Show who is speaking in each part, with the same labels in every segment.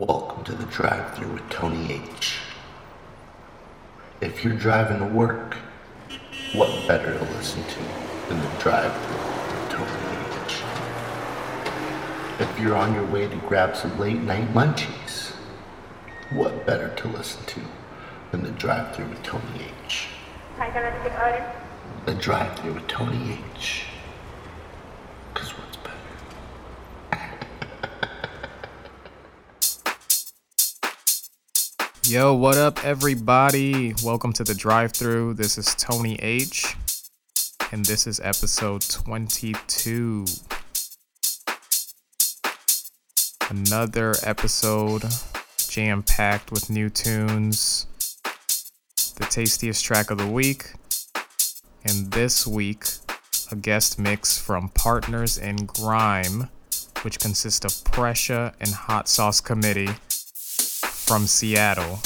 Speaker 1: Welcome to the drive through with Tony H. If you're driving to work, what better to listen to than the drive through with Tony H? If you're on your way to grab some late night munchies, what better to listen to than the drive through with Tony H?
Speaker 2: Hi, can I take an order?
Speaker 1: The drive through with Tony H.
Speaker 3: Yo, what up, everybody? Welcome to the drive through. This is Tony H, and this is episode 22. Another episode jam packed with new tunes, the tastiest track of the week, and this week, a guest mix from Partners in Grime, which consists of Presha and Hot Sauce Committee from Seattle.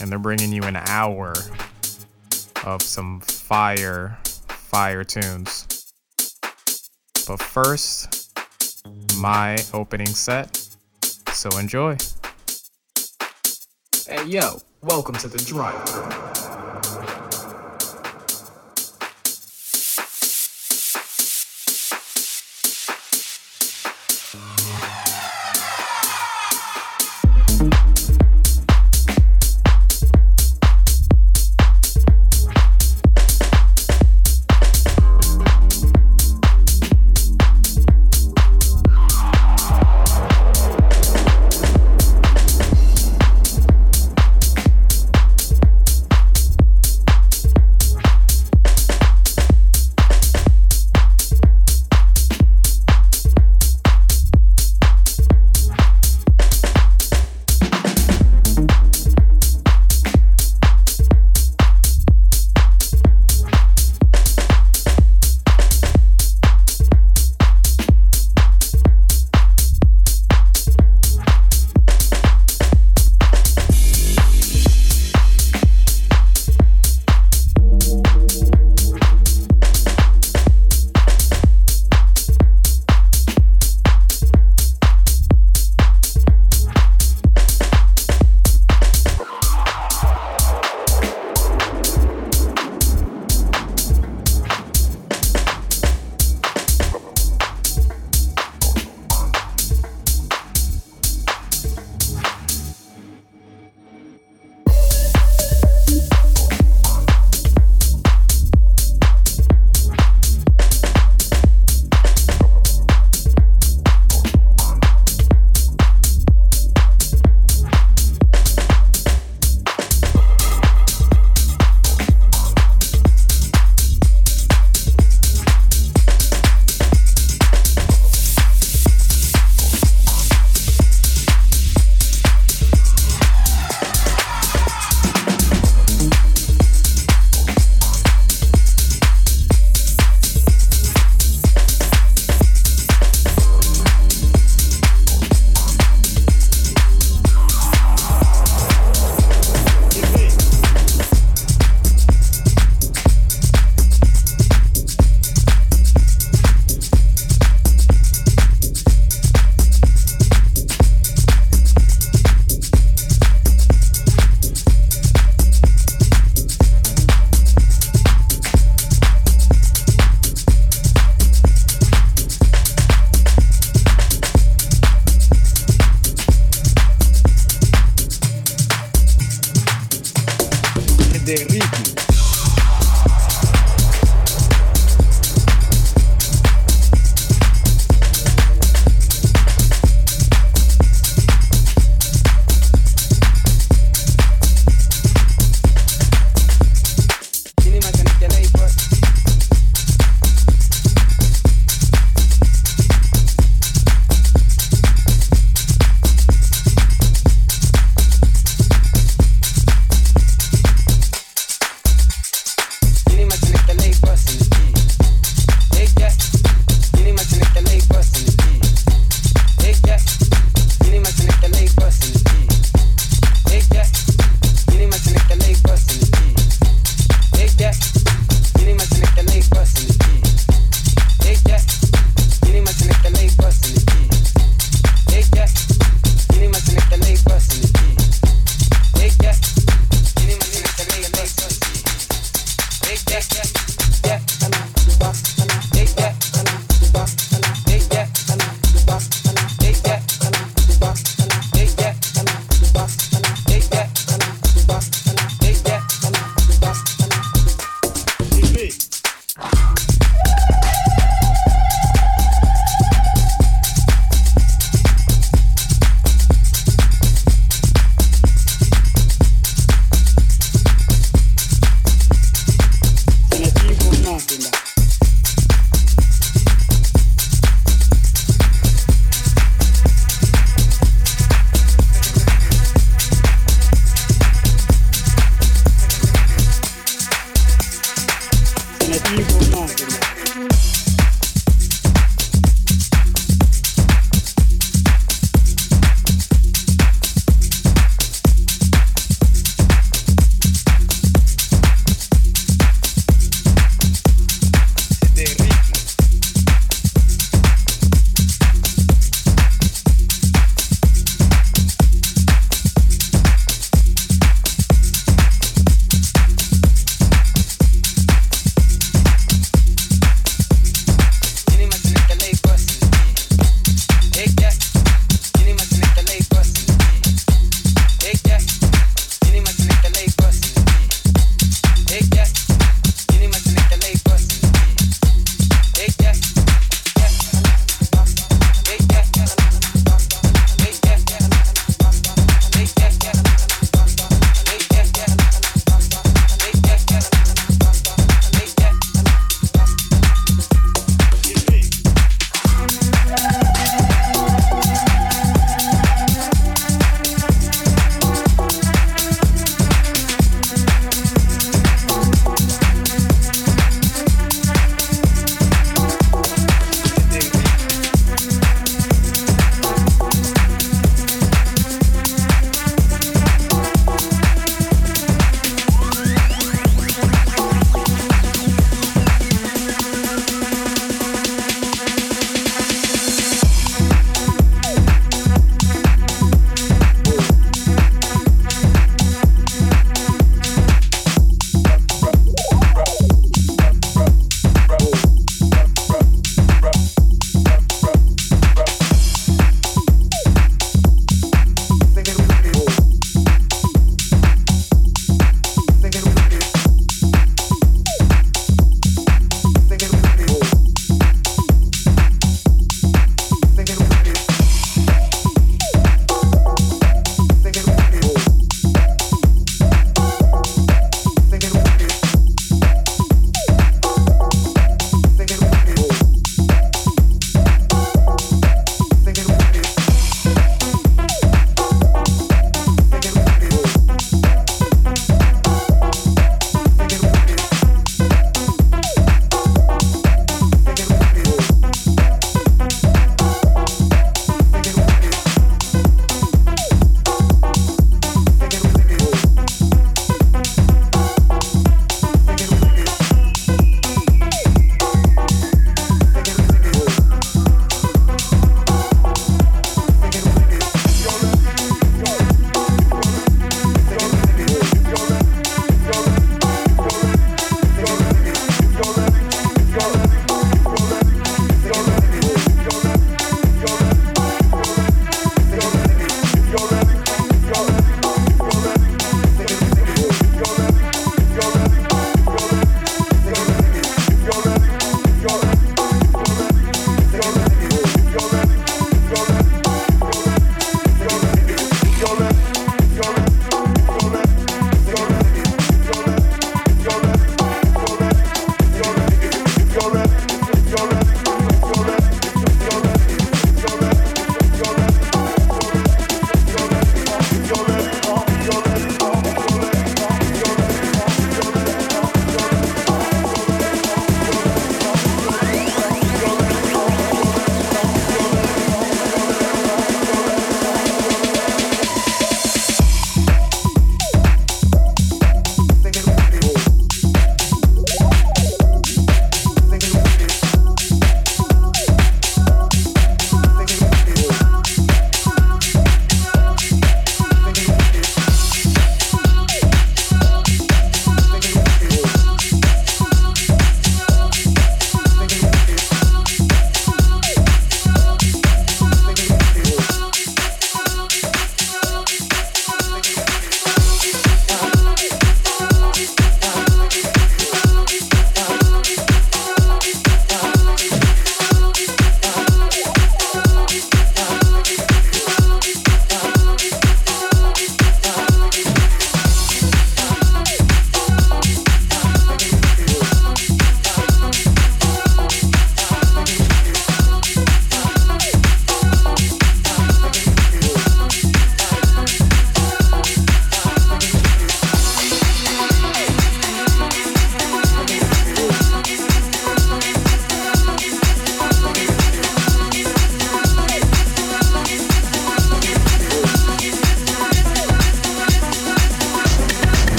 Speaker 3: And they're bringing you an hour of some fire, fire tunes. But first, my opening set. So enjoy. Hey yo, welcome to the drive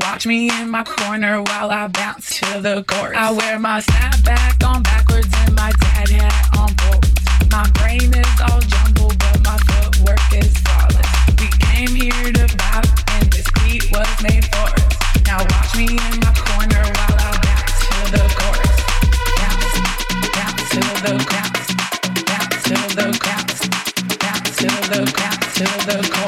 Speaker 4: watch me in my corner while I bounce to the chorus. I wear my snapback on backwards and my dad hat on board. My brain is all jumbled, but my footwork is flawless. We came here to vibe, and this beat was made for us. Now watch me in my corner while I bounce to the chorus. Bounce, bounce to the bounce, bounce to the ground. bounce to the back to the chorus.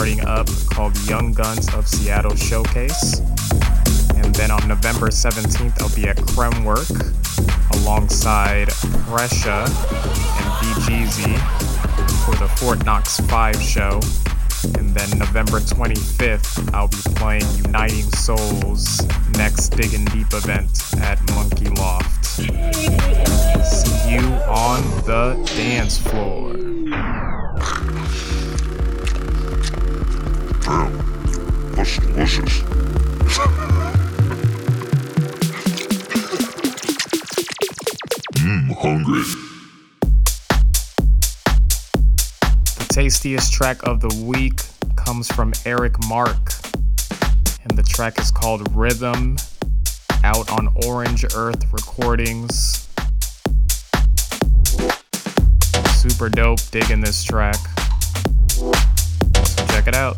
Speaker 3: starting up called Young Guns of Seattle Showcase. And then on November 17th, I'll be at Kremwerk alongside Presha and BGZ for the Fort Knox 5 show. And then November 25th, I'll be playing Uniting Souls next Digging Deep event at Monkey Loft. See you on the dance floor.
Speaker 5: Damn, that's delicious. Mmm, hungry.
Speaker 3: The tastiest track of the week comes from Eric Mark, and the track is called Rhythm, out on Orange Earth Recordings. Super dope, digging this track. So check it out.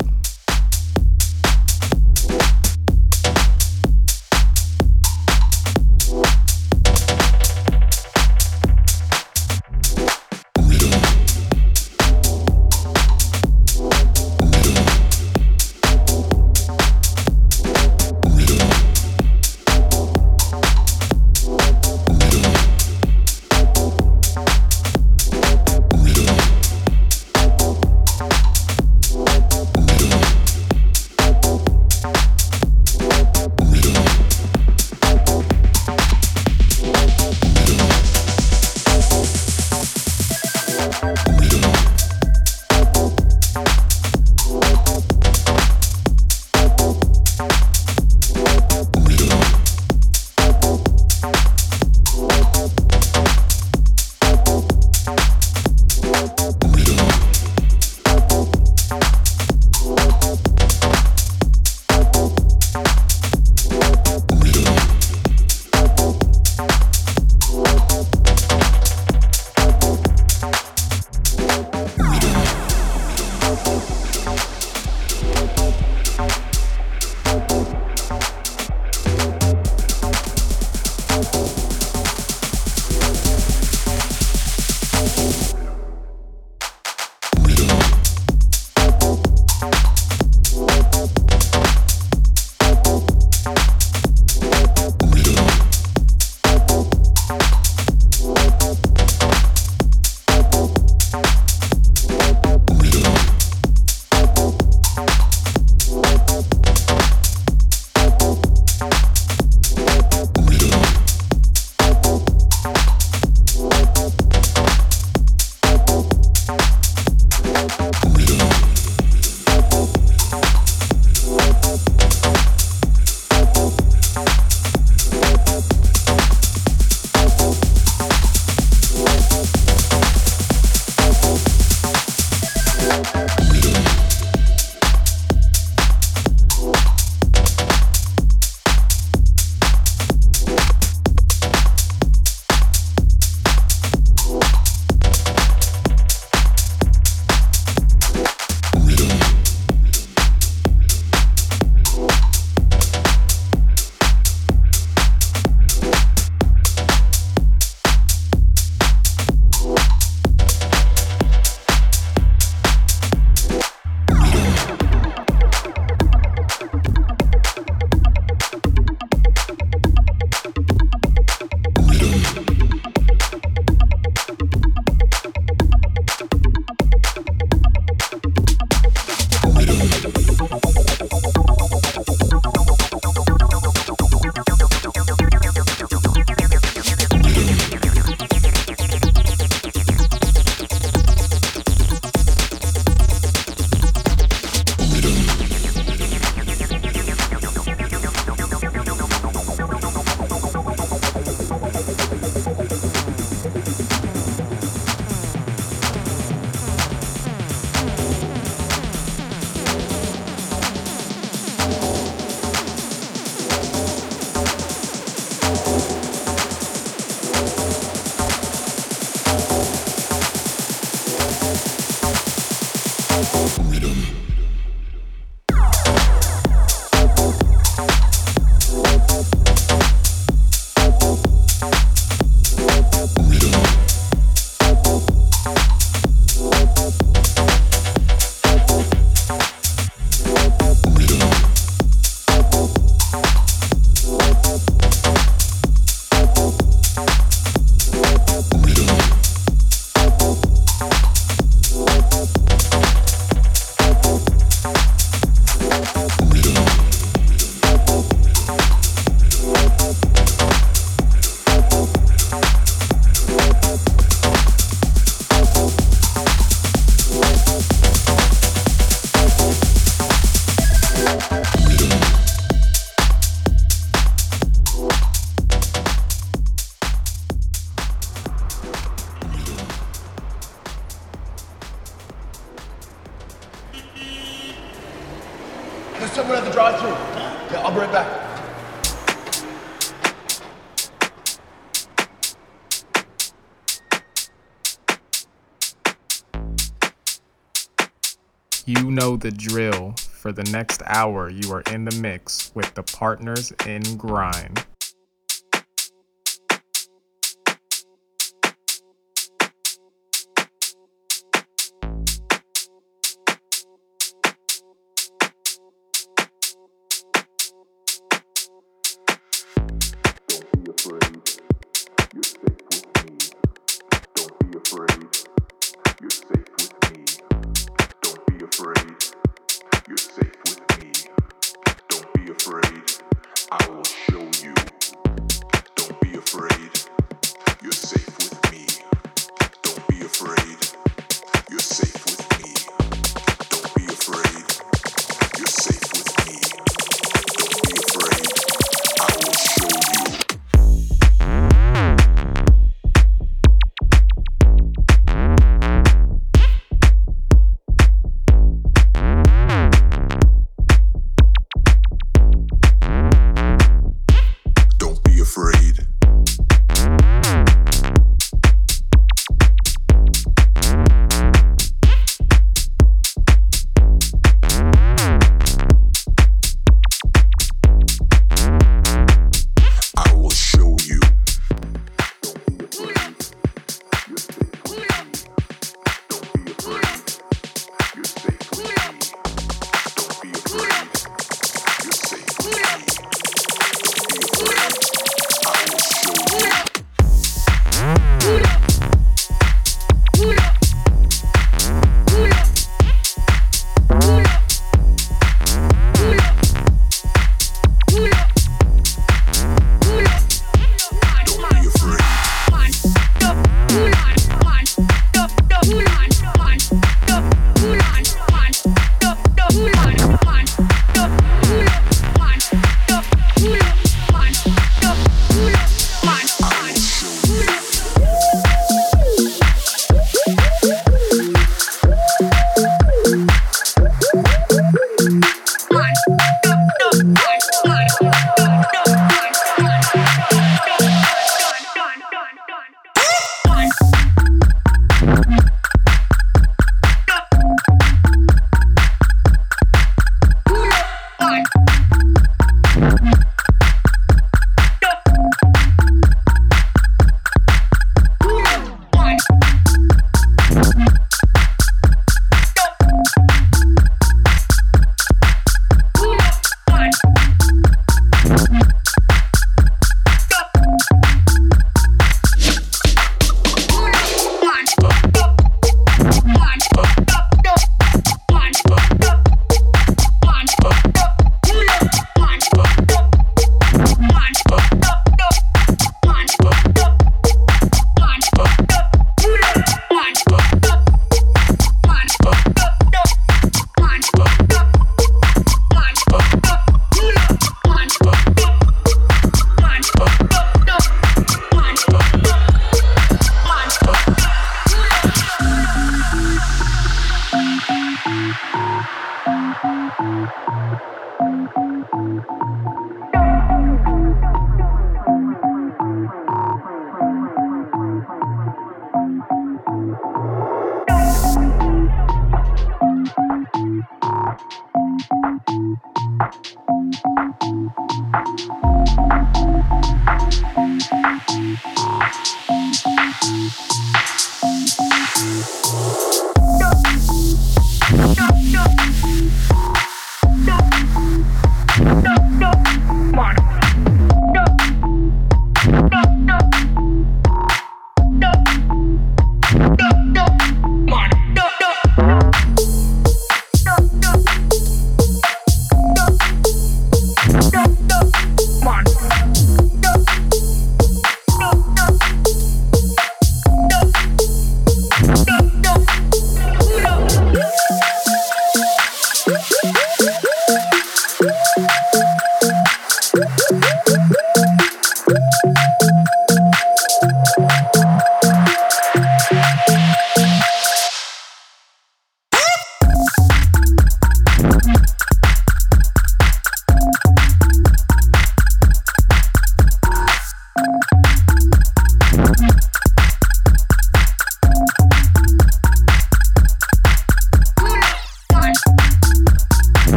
Speaker 6: The drill. For the next hour, you are in the mix with the Partners In
Speaker 5: Grime.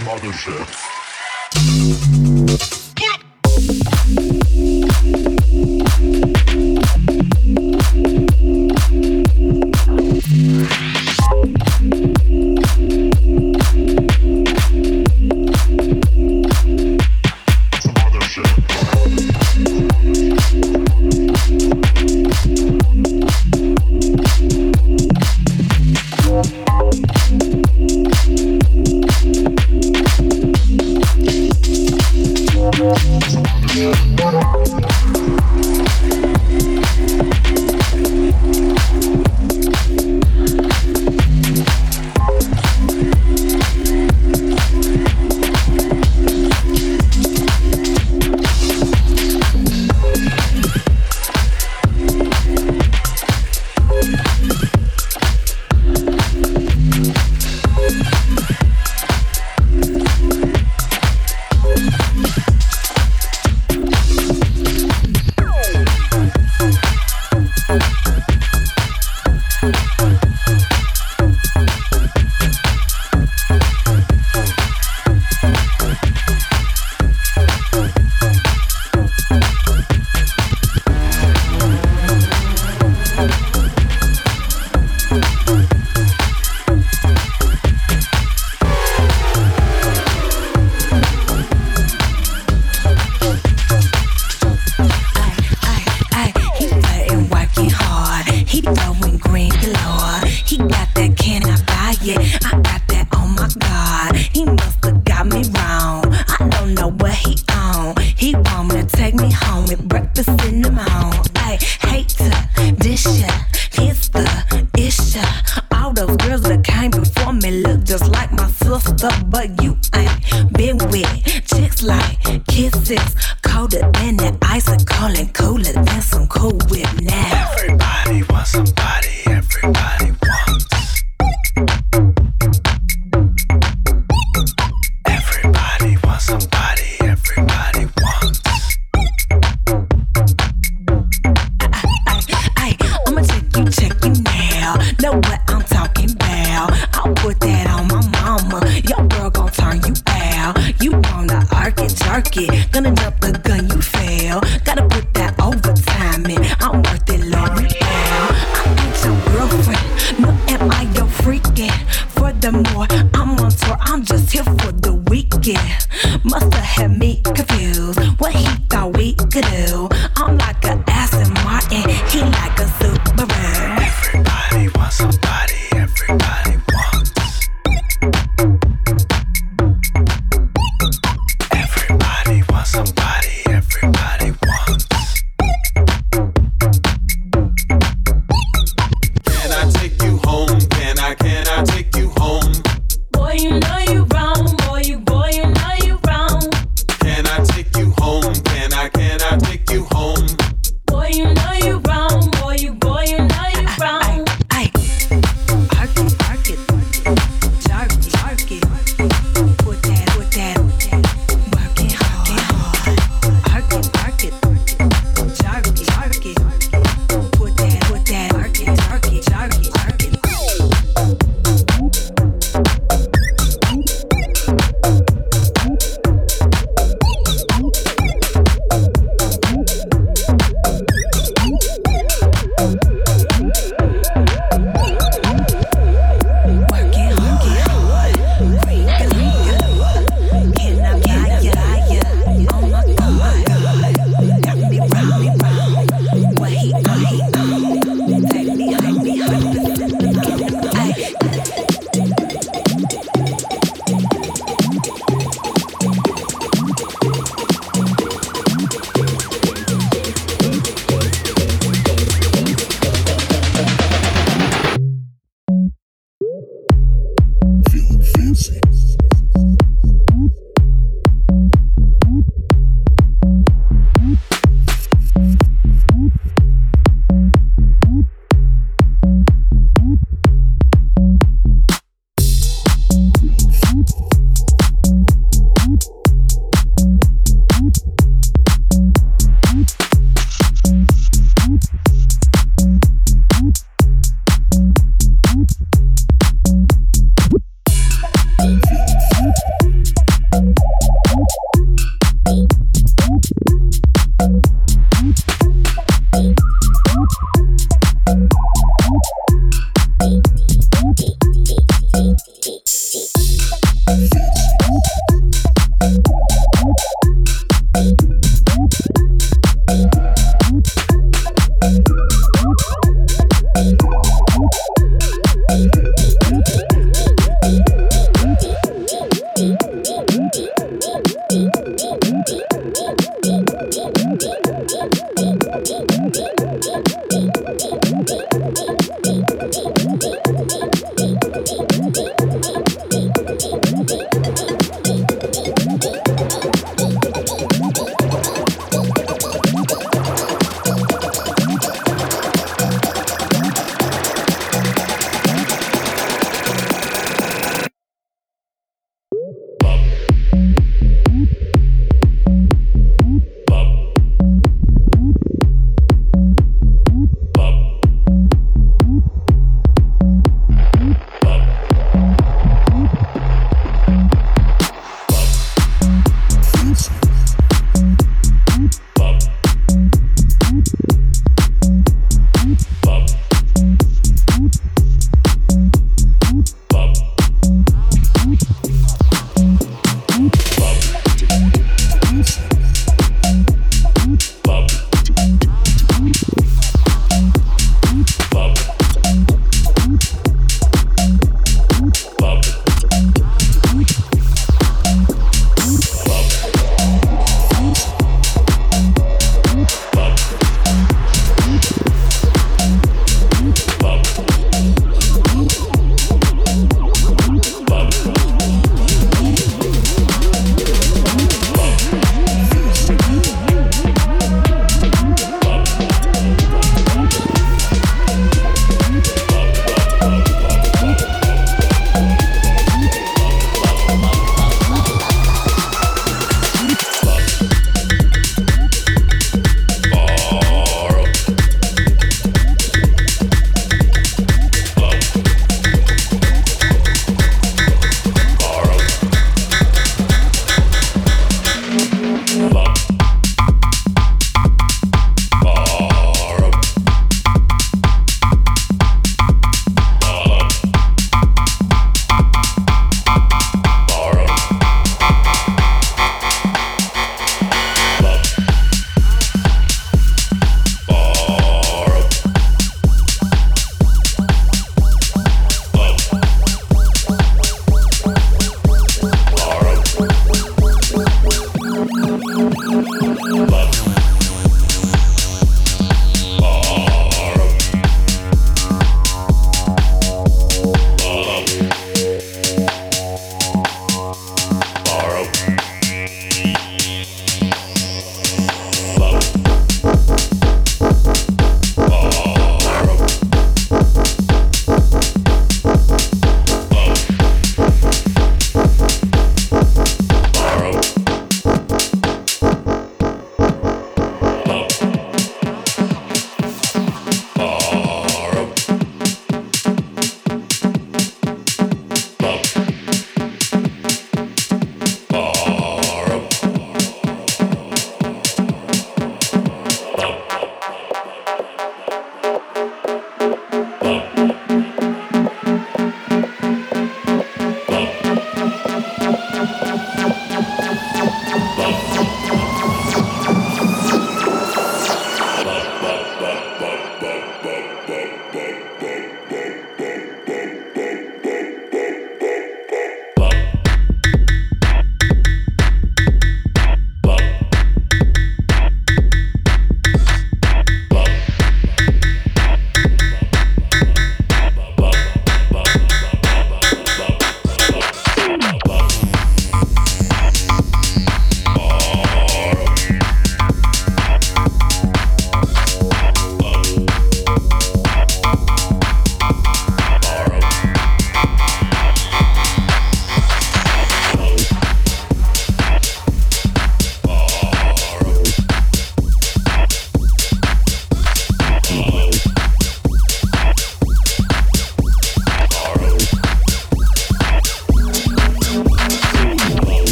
Speaker 5: some other.
Speaker 7: girl gon' turn you out. You on the arc, it's arc it. Gonna drop the gun, you fail. Gotta put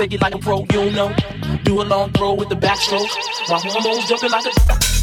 Speaker 8: take
Speaker 7: it
Speaker 9: like a pro, you don't know. Do a long throw with the backstroke. My hormones jumping like a.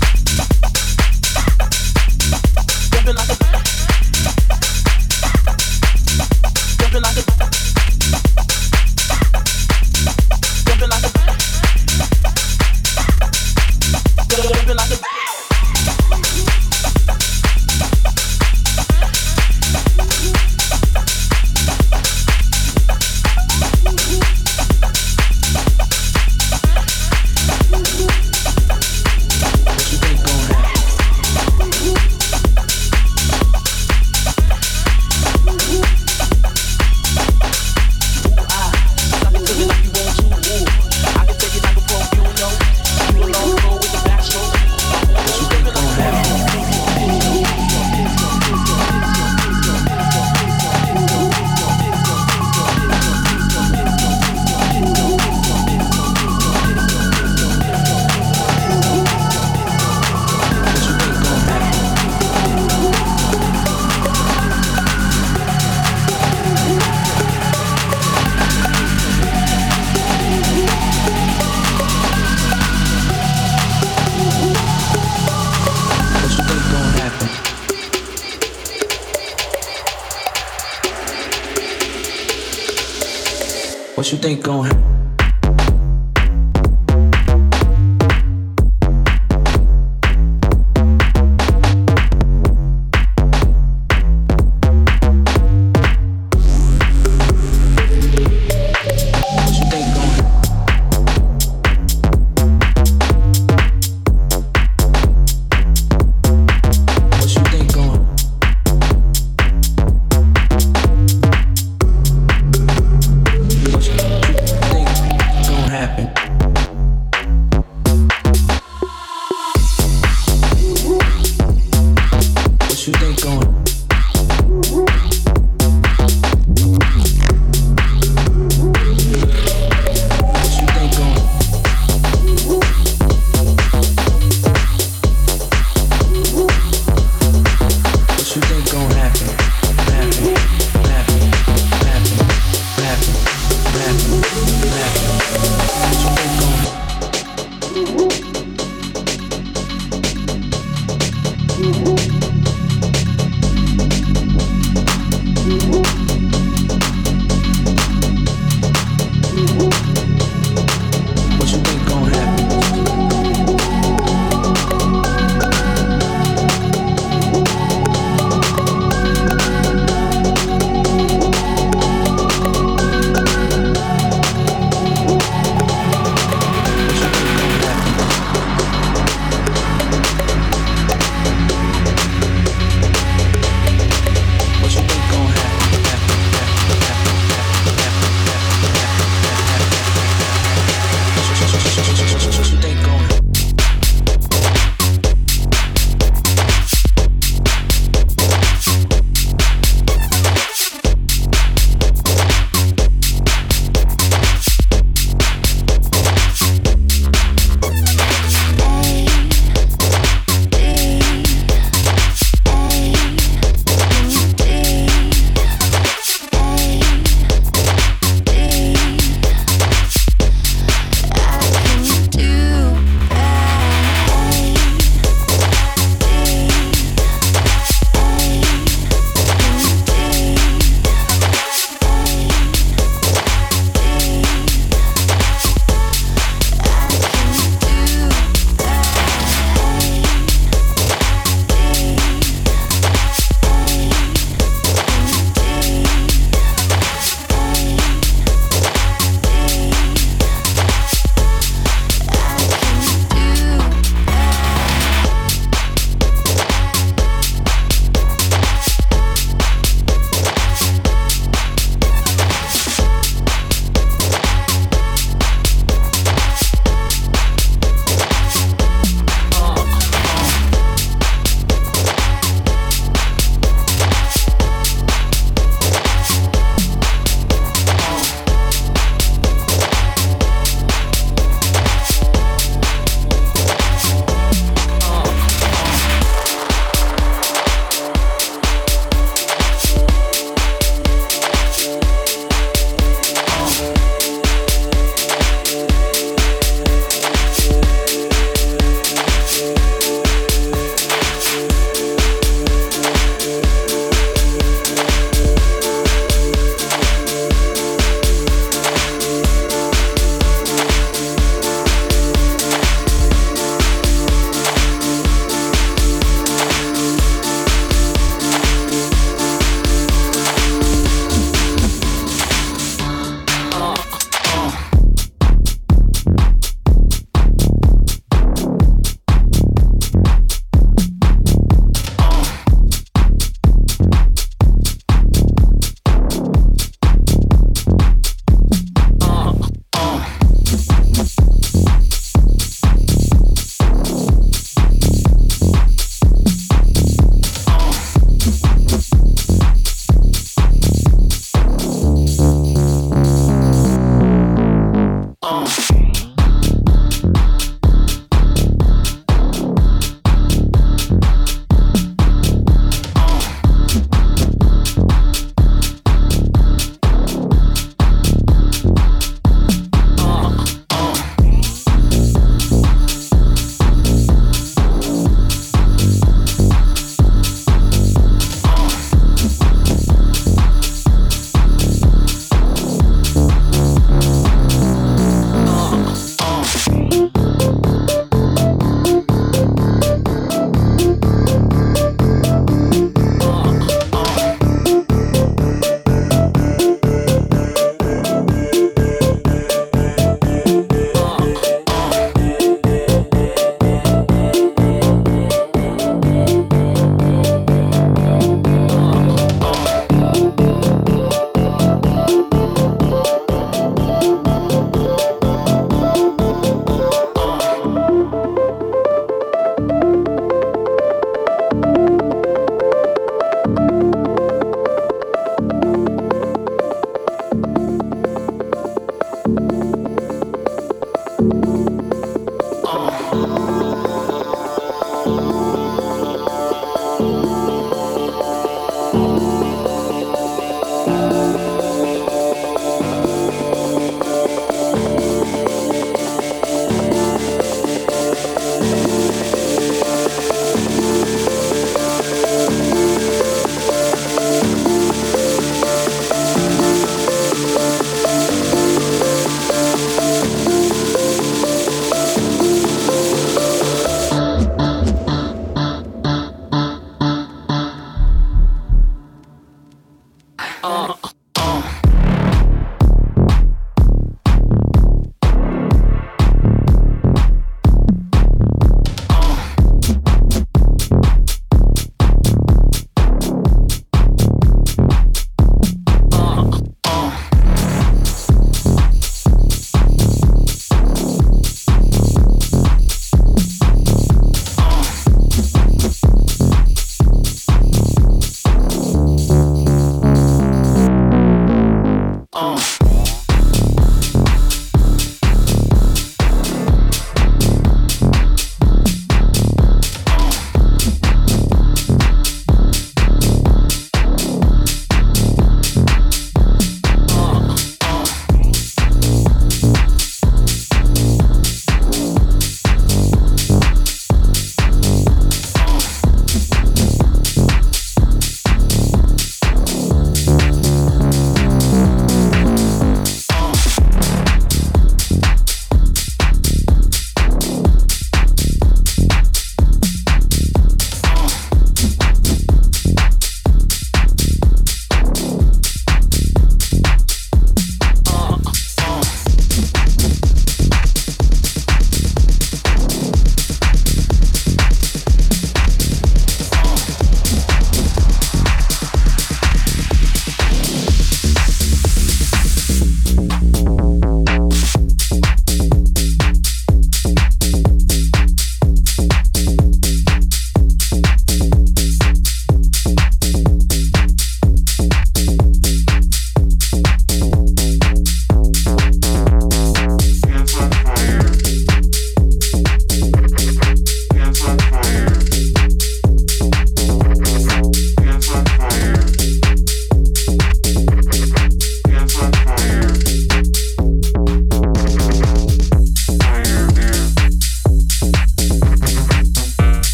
Speaker 10: What you think going?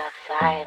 Speaker 3: outside.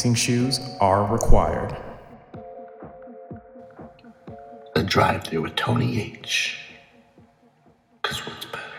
Speaker 3: Dancing shoes are required.
Speaker 1: The Drive-Thru with Tony H. Cause what's better?